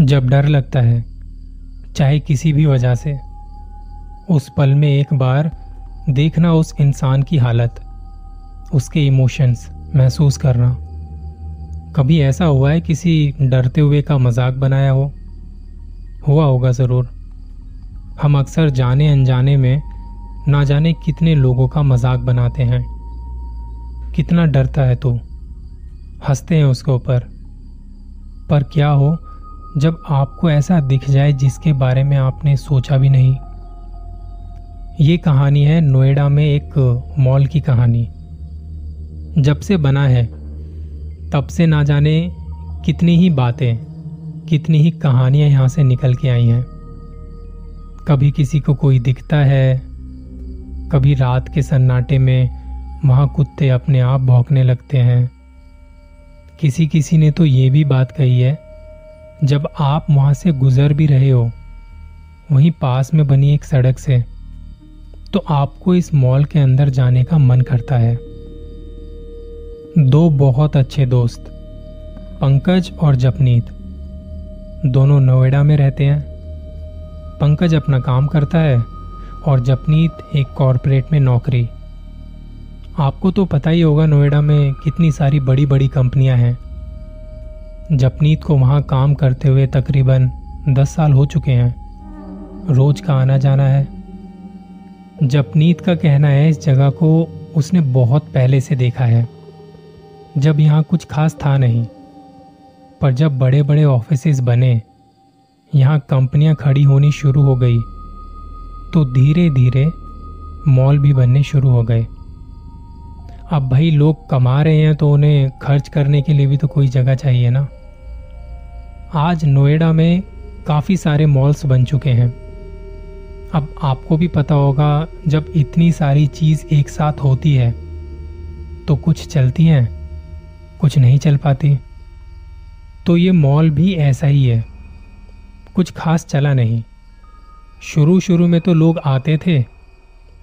जब डर लगता है, चाहे किसी भी वजह से, उस पल में एक बार देखना उस इंसान की हालत, उसके इमोशंस महसूस करना। कभी ऐसा हुआ है किसी डरते हुए का मज़ाक बनाया हो? हुआ होगा ज़रूर। हम अक्सर जाने अनजाने में ना जाने कितने लोगों का मज़ाक बनाते हैं। कितना डरता है तू? हँसते हैं उसके ऊपर। पर क्या हो? जब आपको ऐसा दिख जाए जिसके बारे में आपने सोचा भी नहीं। ये कहानी है नोएडा में एक मॉल की कहानी। जब से बना है, तब से ना जाने कितनी ही बातें, कितनी ही कहानियाँ यहाँ से निकल के आई हैं। कभी किसी को कोई दिखता है, कभी रात के सन्नाटे में वहाँ कुत्ते अपने आप भौंकने लगते हैं। किसी किसी ने तो ये भी बात कही है जब आप वहाँ से गुजर भी रहे हो, वहीं पास में बनी एक सड़क से तो आपको इस मॉल के अंदर जाने का मन करता है। दो बहुत अच्छे दोस्त, पंकज और जपनीत, दोनों नोएडा में रहते हैं। पंकज अपना काम करता है और जपनीत एक कॉरपोरेट में नौकरी। आपको तो पता ही होगा नोएडा में कितनी सारी बड़ी बड़ी कंपनियाँ हैं। जपनीत को वहाँ काम करते हुए तकरीबन दस साल हो चुके हैं। रोज का आना जाना है। जपनीत का कहना है, इस जगह को उसने बहुत पहले से देखा है। जब यहाँ कुछ खास था नहीं, पर जब बड़े बड़े ऑफ़िस बने, यहाँ कंपनियाँ खड़ी होनी शुरू हो गई तो धीरे धीरे मॉल भी बनने शुरू हो गए। अब भाई लोग कमा रहे हैं तो उन्हें खर्च करने के लिए भी तो कोई जगह चाहिए ना। आज नोएडा में काफ़ी सारे मॉल्स बन चुके हैं। अब आपको भी पता होगा, जब इतनी सारी चीज़ एक साथ होती है तो कुछ चलती हैं, कुछ नहीं चल पाती। तो ये मॉल भी ऐसा ही है। कुछ खास चला नहीं। शुरू शुरू में तो लोग आते थे,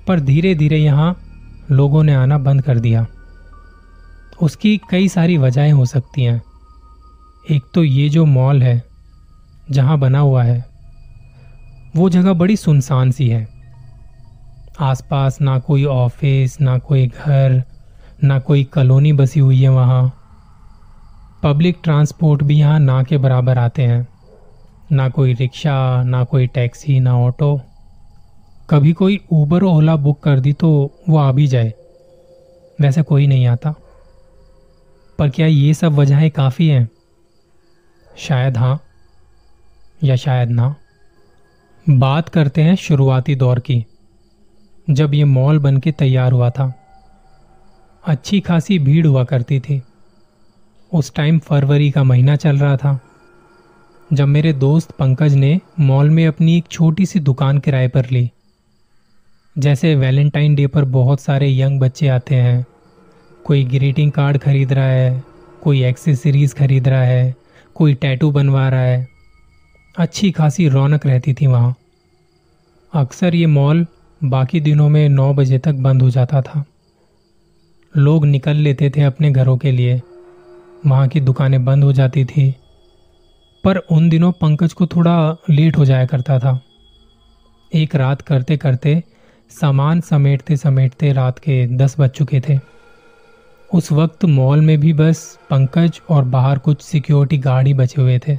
पर धीरे धीरे यहाँ लोगों ने आना बंद कर दिया। उसकी कई सारी वजहें हो सकती हैं। एक तो ये जो मॉल है, जहाँ बना हुआ है, वो जगह बड़ी सुनसान सी है। आसपास ना कोई ऑफ़िस, ना कोई घर, ना कोई कॉलोनी बसी हुई है वहाँ। पब्लिक ट्रांसपोर्ट भी यहाँ ना के बराबर आते हैं। ना कोई रिक्शा, ना कोई टैक्सी, ना ऑटो। कभी कोई ऊबर ओला बुक कर दी तो वो आ भी जाए। वैसे कोई नहीं आता। पर क्या ये सब वजहें काफ़ी हैं? शायद हाँ या शायद ना। बात करते हैं शुरुआती दौर की, जब ये मॉल बन के तैयार हुआ था। अच्छी खासी भीड़ हुआ करती थी। उस टाइम फरवरी का महीना चल रहा था, जब मेरे दोस्त पंकज ने मॉल में अपनी एक छोटी सी दुकान किराए पर ली। जैसे वैलेंटाइन डे पर बहुत सारे यंग बच्चे आते हैं, कोई ग्रीटिंग कार्ड खरीद रहा है, कोई एक्सेसरीज खरीद रहा है कोई टैटू बनवा रहा है। अच्छी खासी रौनक रहती थी वहाँ। अक्सर ये मॉल बाकी दिनों में नौ बजे तक बंद हो जाता था। लोग निकल लेते थे अपने घरों के लिए। वहाँ की दुकानें बंद हो जाती थी। पर उन दिनों पंकज को थोड़ा लेट हो जाया करता था। एक रात करते करते सामान समेटते समेटते रात के दस बज चुके थे। उस वक्त मॉल में भी बस, पंकज और बाहर कुछ सिक्योरिटी गार्ड ही बचे हुए थे।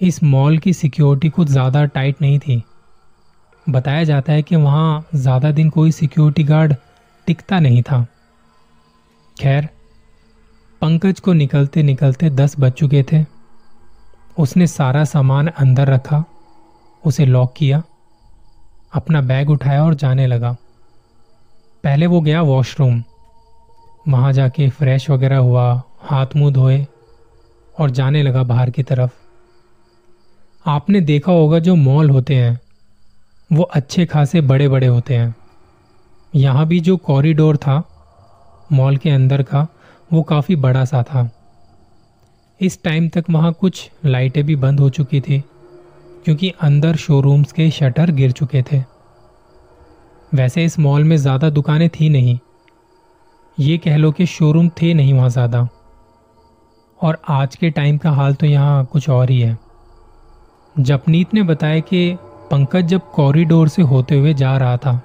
इस मॉल की सिक्योरिटी कुछ ज़्यादा टाइट नहीं थी। बताया जाता है कि वहाँ ज़्यादा दिन कोई सिक्योरिटी गार्ड टिकता नहीं था। खैर, पंकज को निकलते निकलते दस बज चुके थे। उसने सारा सामान अंदर रखा, उसे लॉक किया, अपना बैग उठाया और जाने लगा। पहले वो गया वॉशरूम। वहाँ जाके फ्रेश वगैरह हुआ, हाथ मुँह धोए और जाने लगा बाहर की तरफ़। आपने देखा होगा जो मॉल होते हैं, वो अच्छे खासे बड़े बड़े होते हैं। यहाँ भी जो कॉरिडोर था, मॉल के अंदर का, वो काफ़ी बड़ा सा था। इस टाइम तक वहाँ कुछ लाइटें भी बंद हो चुकी थी, क्योंकि अंदर शोरूम्स के शटर गिर चुके थे। वैसे इस मॉल में ज़्यादा दुकानें थी नहीं ये कह लो कि शोरूम थे नहीं वहाँ ज़्यादा। और आज के टाइम का हाल तो यहाँ कुछ और ही है। जपनीत ने बताया कि पंकज जब कॉरिडोर से होते हुए जा रहा था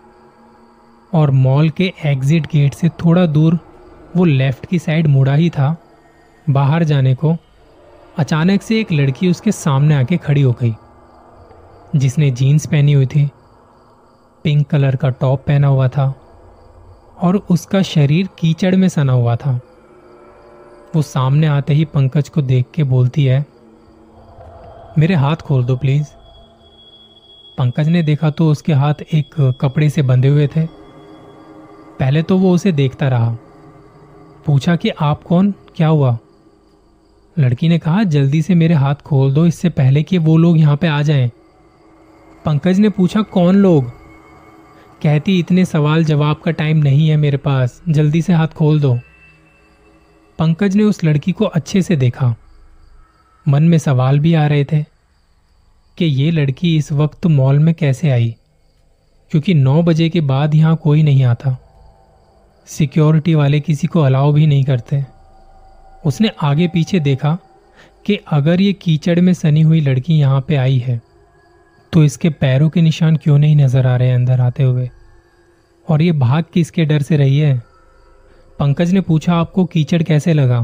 और मॉल के एग्जिट गेट से थोड़ा दूर वो लेफ़्ट की साइड मुड़ा ही था, बाहर जाने को, अचानक से एक लड़की उसके सामने आके खड़ी हो गई, जिसने जीन्स पहनी हुई थी पिंक कलर का टॉप पहना हुआ था। और उसका शरीर कीचड़ में सना हुआ था। वो सामने आते ही पंकज को देख के बोलती है, मेरे हाथ खोल दो प्लीज़। पंकज ने देखा तो उसके हाथ एक कपड़े से बंधे हुए थे। पहले तो वो उसे देखता रहा, पूछा कि आप कौन? क्या हुआ? लड़की ने कहा, जल्दी से मेरे हाथ खोल दो, इससे पहले कि वो लोग यहाँ पे आ जाएँ। पंकज ने पूछा, कौन लोग? कहती, इतने सवाल जवाब का टाइम नहीं है मेरे पास, जल्दी से हाथ खोल दो। पंकज ने उस लड़की को अच्छे से देखा। मन में सवाल भी आ रहे थे कि ये लड़की इस वक्त मॉल में कैसे आई, क्योंकि नौ बजे के बाद यहाँ कोई नहीं आता। सिक्योरिटी वाले किसी को अलाउ भी नहीं करते। उसने आगे पीछे देखा कि अगर ये कीचड़ में सनी हुई लड़की यहाँ पे आई है तो इसके पैरों के निशान क्यों नहीं नज़र आ रहे हैं अंदर आते हुए? और ये भाग किसके डर से रही है? पंकज ने पूछा, आपको कीचड़ कैसे लगा?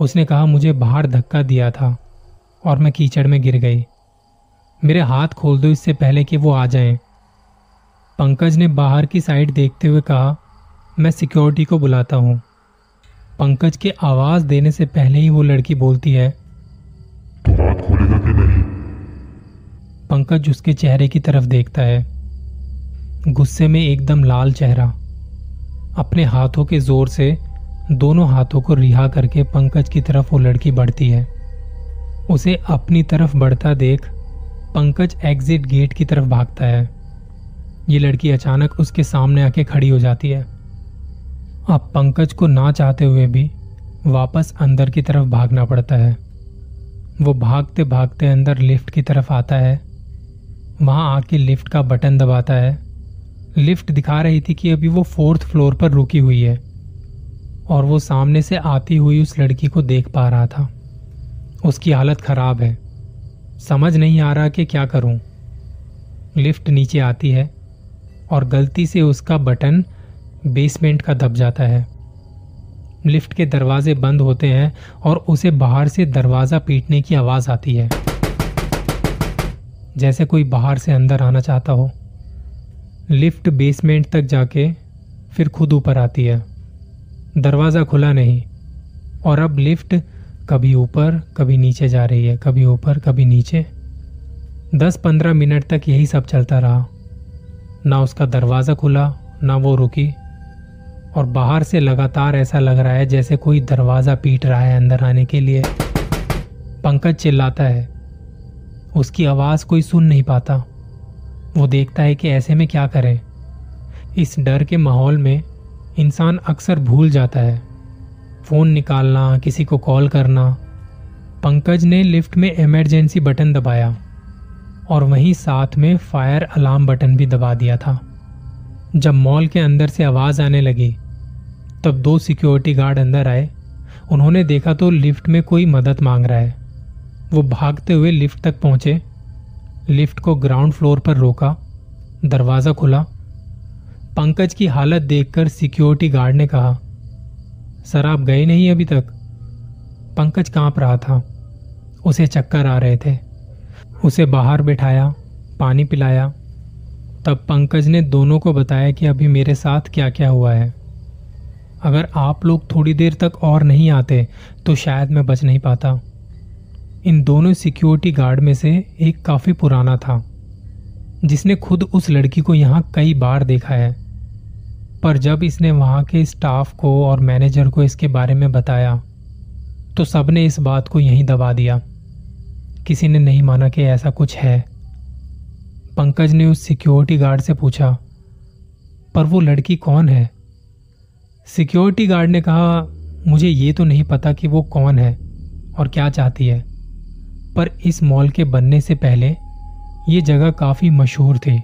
उसने कहा, मुझे बाहर धक्का दिया था और मैं कीचड़ में गिर गई। मेरे हाथ खोल दो इससे पहले कि वो आ जाएँ। पंकज ने बाहर की साइड देखते हुए कहा, मैं सिक्योरिटी को बुलाता हूँ। पंकज के आवाज़ देने से पहले ही वो लड़की बोलती है तो पंकज उसके चेहरे की तरफ़ देखता है। गुस्से में एकदम लाल चेहरा। अपने हाथों के ज़ोर से दोनों हाथों को रिहा करके पंकज की तरफ़ वो लड़की बढ़ती है। उसे अपनी तरफ़ बढ़ता देख पंकज एग्जिट गेट की तरफ़ भागता है। ये लड़की अचानक उसके सामने आके खड़ी हो जाती है। अब पंकज को ना चाहते हुए भी वापस अंदर की तरफ़ भागना पड़ता है। वो भागते भागते अंदर लिफ्ट की तरफ़ आता है। वहाँ आके लिफ्ट का बटन दबाता है। लिफ्ट दिखा रही थी कि अभी वो फोर्थ फ्लोर पर रुकी हुई है और वो सामने से आती हुई उस लड़की को देख पा रहा था। उसकी हालत खराब है। समझ नहीं आ रहा कि क्या करूँ। लिफ्ट नीचे आती है और गलती से उसका बटन बेसमेंट का दब जाता है। लिफ्ट के दरवाजे बंद होते हैं और उसे बाहर से दरवाज़ा पीटने की आवाज़ आती है। जैसे कोई बाहर से अंदर आना चाहता हो। लिफ्ट बेसमेंट तक जाके फिर खुद ऊपर आती है। दरवाज़ा खुला नहीं। और अब लिफ्ट कभी ऊपर, कभी नीचे जा रही है, कभी ऊपर, कभी नीचे। दस पंद्रह मिनट तक यही सब चलता रहा। ना उसका दरवाज़ा खुला, ना वो रुकी। और बाहर से लगातार ऐसा लग रहा है जैसे कोई दरवाज़ा पीट रहा है अंदर आने के लिए। पंकज चिल्लाता है। उसकी आवाज़ कोई सुन नहीं पाता। वो देखता है कि ऐसे में क्या करें। इस डर के माहौल में इंसान अक्सर भूल जाता है। फ़ोन निकालना, किसी को कॉल करना। पंकज ने लिफ्ट में इमरजेंसी बटन दबाया और वहीं साथ में फायर अलार्म बटन भी दबा दिया था। जब मॉल के अंदर से आवाज़ आने लगी, तब दो सिक्योरिटी गार्ड अंदर आए। उन्होंने देखा तो लिफ्ट में कोई मदद मांग रहा है। वो भागते हुए लिफ्ट तक पहुँचे। लिफ्ट को ग्राउंड फ्लोर पर रोका। दरवाज़ा खुला। पंकज की हालत देखकर सिक्योरिटी गार्ड ने कहा, सर, आप गए नहीं अभी तक? पंकज काँप रहा था। उसे चक्कर आ रहे थे। उसे बाहर बिठाया, पानी पिलाया। तब पंकज ने दोनों को बताया कि अभी मेरे साथ क्या क्या हुआ है। अगर आप लोग थोड़ी देर तक और नहीं आते तो शायद मैं बच नहीं पाता। इन दोनों सिक्योरिटी गार्ड में से एक काफ़ी पुराना था, जिसने खुद उस लड़की को यहाँ कई बार देखा है। पर जब इसने वहाँ के स्टाफ को और मैनेजर को इसके बारे में बताया तो सबने इस बात को यहीं दबा दिया। किसी ने नहीं माना कि ऐसा कुछ है। पंकज ने उस सिक्योरिटी गार्ड से पूछा, पर वो लड़की कौन है? सिक्योरिटी गार्ड ने कहा, मुझे ये तो नहीं पता कि वो कौन है और क्या चाहती है। पर इस मॉल के बनने से पहले ये जगह काफ़ी मशहूर थी।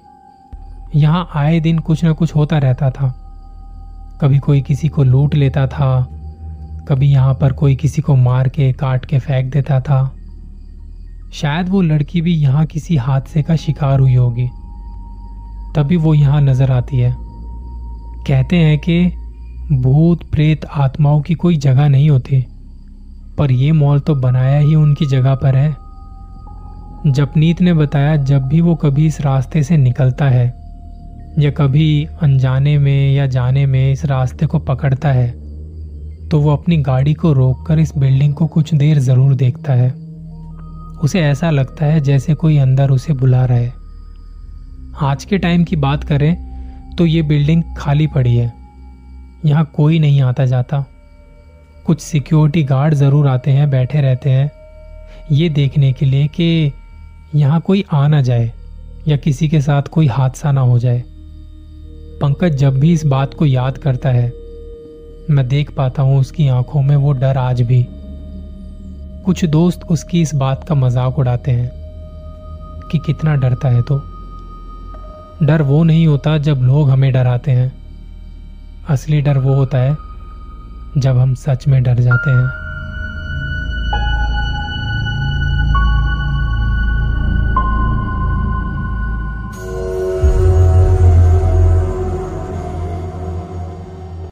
यहाँ आए दिन कुछ ना कुछ होता रहता था। कभी कोई किसी को लूट लेता था, कभी यहाँ पर कोई किसी को मार के, काट के फेंक देता था। शायद वो लड़की भी यहाँ किसी हादसे का शिकार हुई होगी। तभी वो यहाँ नज़र आती है। कहते हैं कि भूत प्रेत आत्माओं की कोई जगह नहीं होती। पर यह मॉल तो बनाया ही उनकी जगह पर है। जपनीत ने बताया, जब भी वो कभी इस रास्ते से निकलता है, या कभी अनजाने में या जाने में इस रास्ते को पकड़ता है तो वो अपनी गाड़ी को रोककर इस बिल्डिंग को कुछ देर ज़रूर देखता है। उसे ऐसा लगता है जैसे कोई अंदर उसे बुला रहा है। आज के टाइम की बात करें तो ये बिल्डिंग खाली पड़ी है। यहाँ कोई नहीं आता जाता। कुछ सिक्योरिटी गार्ड ज़रूर आते हैं, बैठे रहते हैं। ये देखने के लिए कि यहाँ कोई आ ना जाए या किसी के साथ कोई हादसा ना हो जाए। पंकज जब भी इस बात को याद करता है, मैं देख पाता हूँ उसकी आँखों में वो डर आज भी। कुछ दोस्त उसकी इस बात का मज़ाक उड़ाते हैं कि कितना डरता है तो। डर वो नहीं होता जब लोग हमें डराते हैं। असली डर वो होता है जब हम सच में डर जाते हैं।